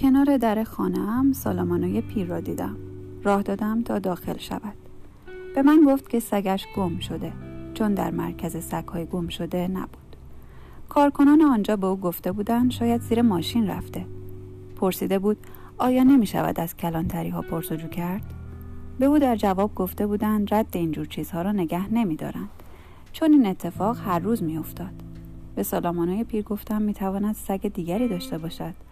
کنار در خانهام سالامانوی پیر را دیدم. راه دادم تا داخل شود. به من گفت که سگش گم شده چون در مرکز سگهای گم شده نبود. کارکنان آنجا به او گفته بودند شاید زیر ماشین رفته. پرسیده بود آیا نمی شود از کلانتری ها پرسجو کرد؟ به او در جواب گفته بودند رد اینجور چیزها را نگه نمی دارند چون این اتفاق هر روز می افتاد. به سالامانای پیر گفتم می تواند سگ دیگری داشته باشد.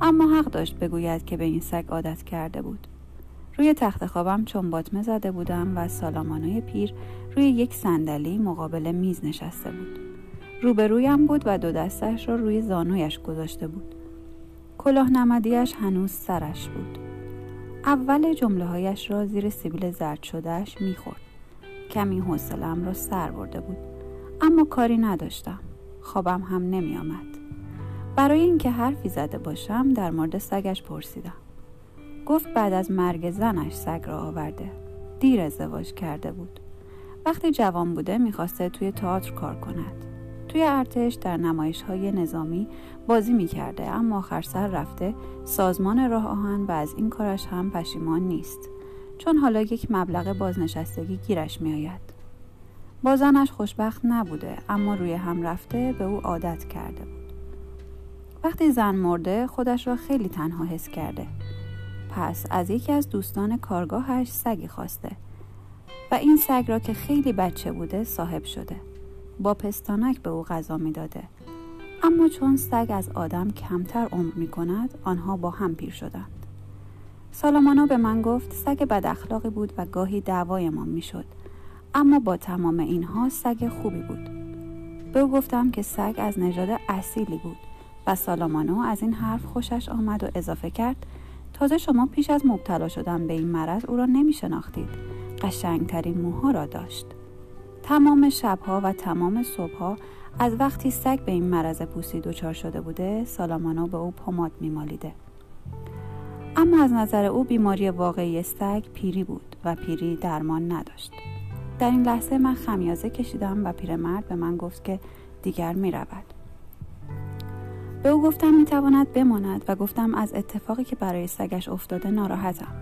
اما حق داشت بگوید که به این سگ عادت کرده بود. روی تخت خوابم چون باطمه زده بودم و سالامانای پیر روی یک صندلی مقابل میز نشسته بود. روبرویم بود و دو دستش را روی زانویش گذاشته بود. کلاه نمدیش هنوز سرش بود. اول جمله هایش را زیر سیبیل زرد شدهش می‌خورد. کمی حوصلم را سر برده بود. اما کاری نداشتم. خوابم هم نمی آمد. برای اینکه حرفی زده باشم در مورد سگش پرسیدم. گفت بعد از مرگ زنش سگ را آورده. دیر ازدواج کرده بود. وقتی جوان بوده می‌خواسته توی تئاتر کار کند. توی ارتش در نمایش های نظامی بازی می‌کرده اما آخر سر رفته سازمان راه آهن و از این کارش هم پشیمان نیست. چون حالا یک مبلغ بازنشستگی گیرش میآید. با زنش خوشبخت نبوده اما روی هم رفته به او عادت کرده بود. وقتی زن مرده خودش را خیلی تنها حس کرده. پس از یکی از دوستان کارگاهش سگی خواسته. و این سگ را که خیلی بچه بوده صاحب شده. با پستانک به او غذا می‌داده. اما چون سگ از آدم کمتر عمر می کند آنها با هم پیر شدند. سالامانا به من گفت سگ بد اخلاقی بود و گاهی دعوایمان می شد اما با تمام اینها سگ خوبی بود. به او گفتم که سگ از نژاد اصیلی بود. و سالامانو از این حرف خوشش آمد و اضافه کرد تازه شما پیش از مبتلا شدن به این مرض او را نمی شناختید قشنگترین موها را داشت. تمام شبها و تمام صبحها از وقتی سگ به این مرض پوستی دچار شده بوده سالامانو به او پماد میمالیده. اما از نظر او بیماری واقعی سگ پیری بود و پیری درمان نداشت. در این لحظه من خمیازه کشیدم و پیرمرد به من گفت که دیگر می رود. به او گفتم می تواند بماند و گفتم از اتفاقی که برای سگش افتاده ناراحتم.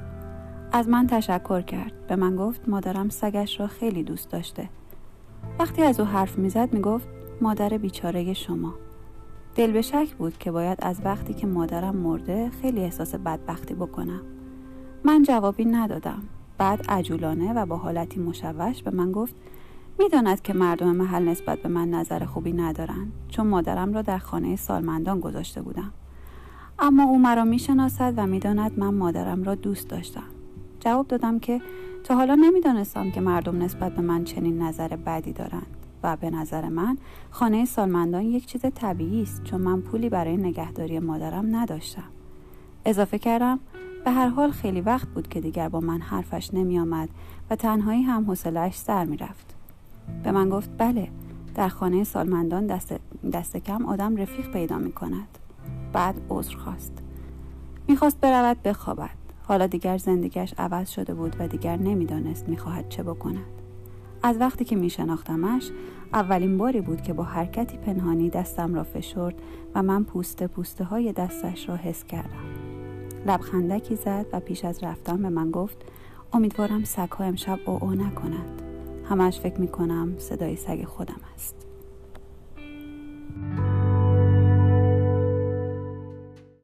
از من تشکر کرد. به من گفت مادرم سگش را خیلی دوست داشته. وقتی از او حرف می‌زد می‌گفت مادر بیچاره شما. دل به شک بود که باید از وقتی که مادرم مرده خیلی احساس بدبختی بکنم. من جوابی ندادم. بعد عجولانه و با حالتی مشوش به من گفت می‌داند که مردم محل نسبت به من نظر خوبی ندارند چون مادرم را در خانه سالمندان گذاشته بودم. اما او مرا می‌شناسد و می‌داند من مادرم را دوست داشتم. جواب دادم که تا حالا نمی‌دانستم که مردم نسبت به من چنین نظر بدی دارند و به نظر من خانه سالمندان یک چیز طبیعی است چون من پولی برای نگهداری مادرم نداشتم. اضافه کردم به هر حال خیلی وقت بود که دیگر با من حرفش نمی آمد و تنهایی هم حوصلهاش سر می رفت. به من گفت بله در خانه سالمندان دست, دست کم آدم رفیق پیدا می کند. بعد عذر خواست. می‌خواست برود بخوابد. حالا دیگر زندگیش عوض شده بود و دیگر نمی‌دانست می‌خواهد چه بکند. از وقتی که میشناختمش اولین باری بود که با حرکتی پنهانی دستم را فشرد و من پوسته پوسته های دستش را حس کردم. لبخندکی زد و پیش از رفتن به من گفت امیدوارم سگها امشب او او نکنند همش فکر می‌کنم صدای سگ خودم است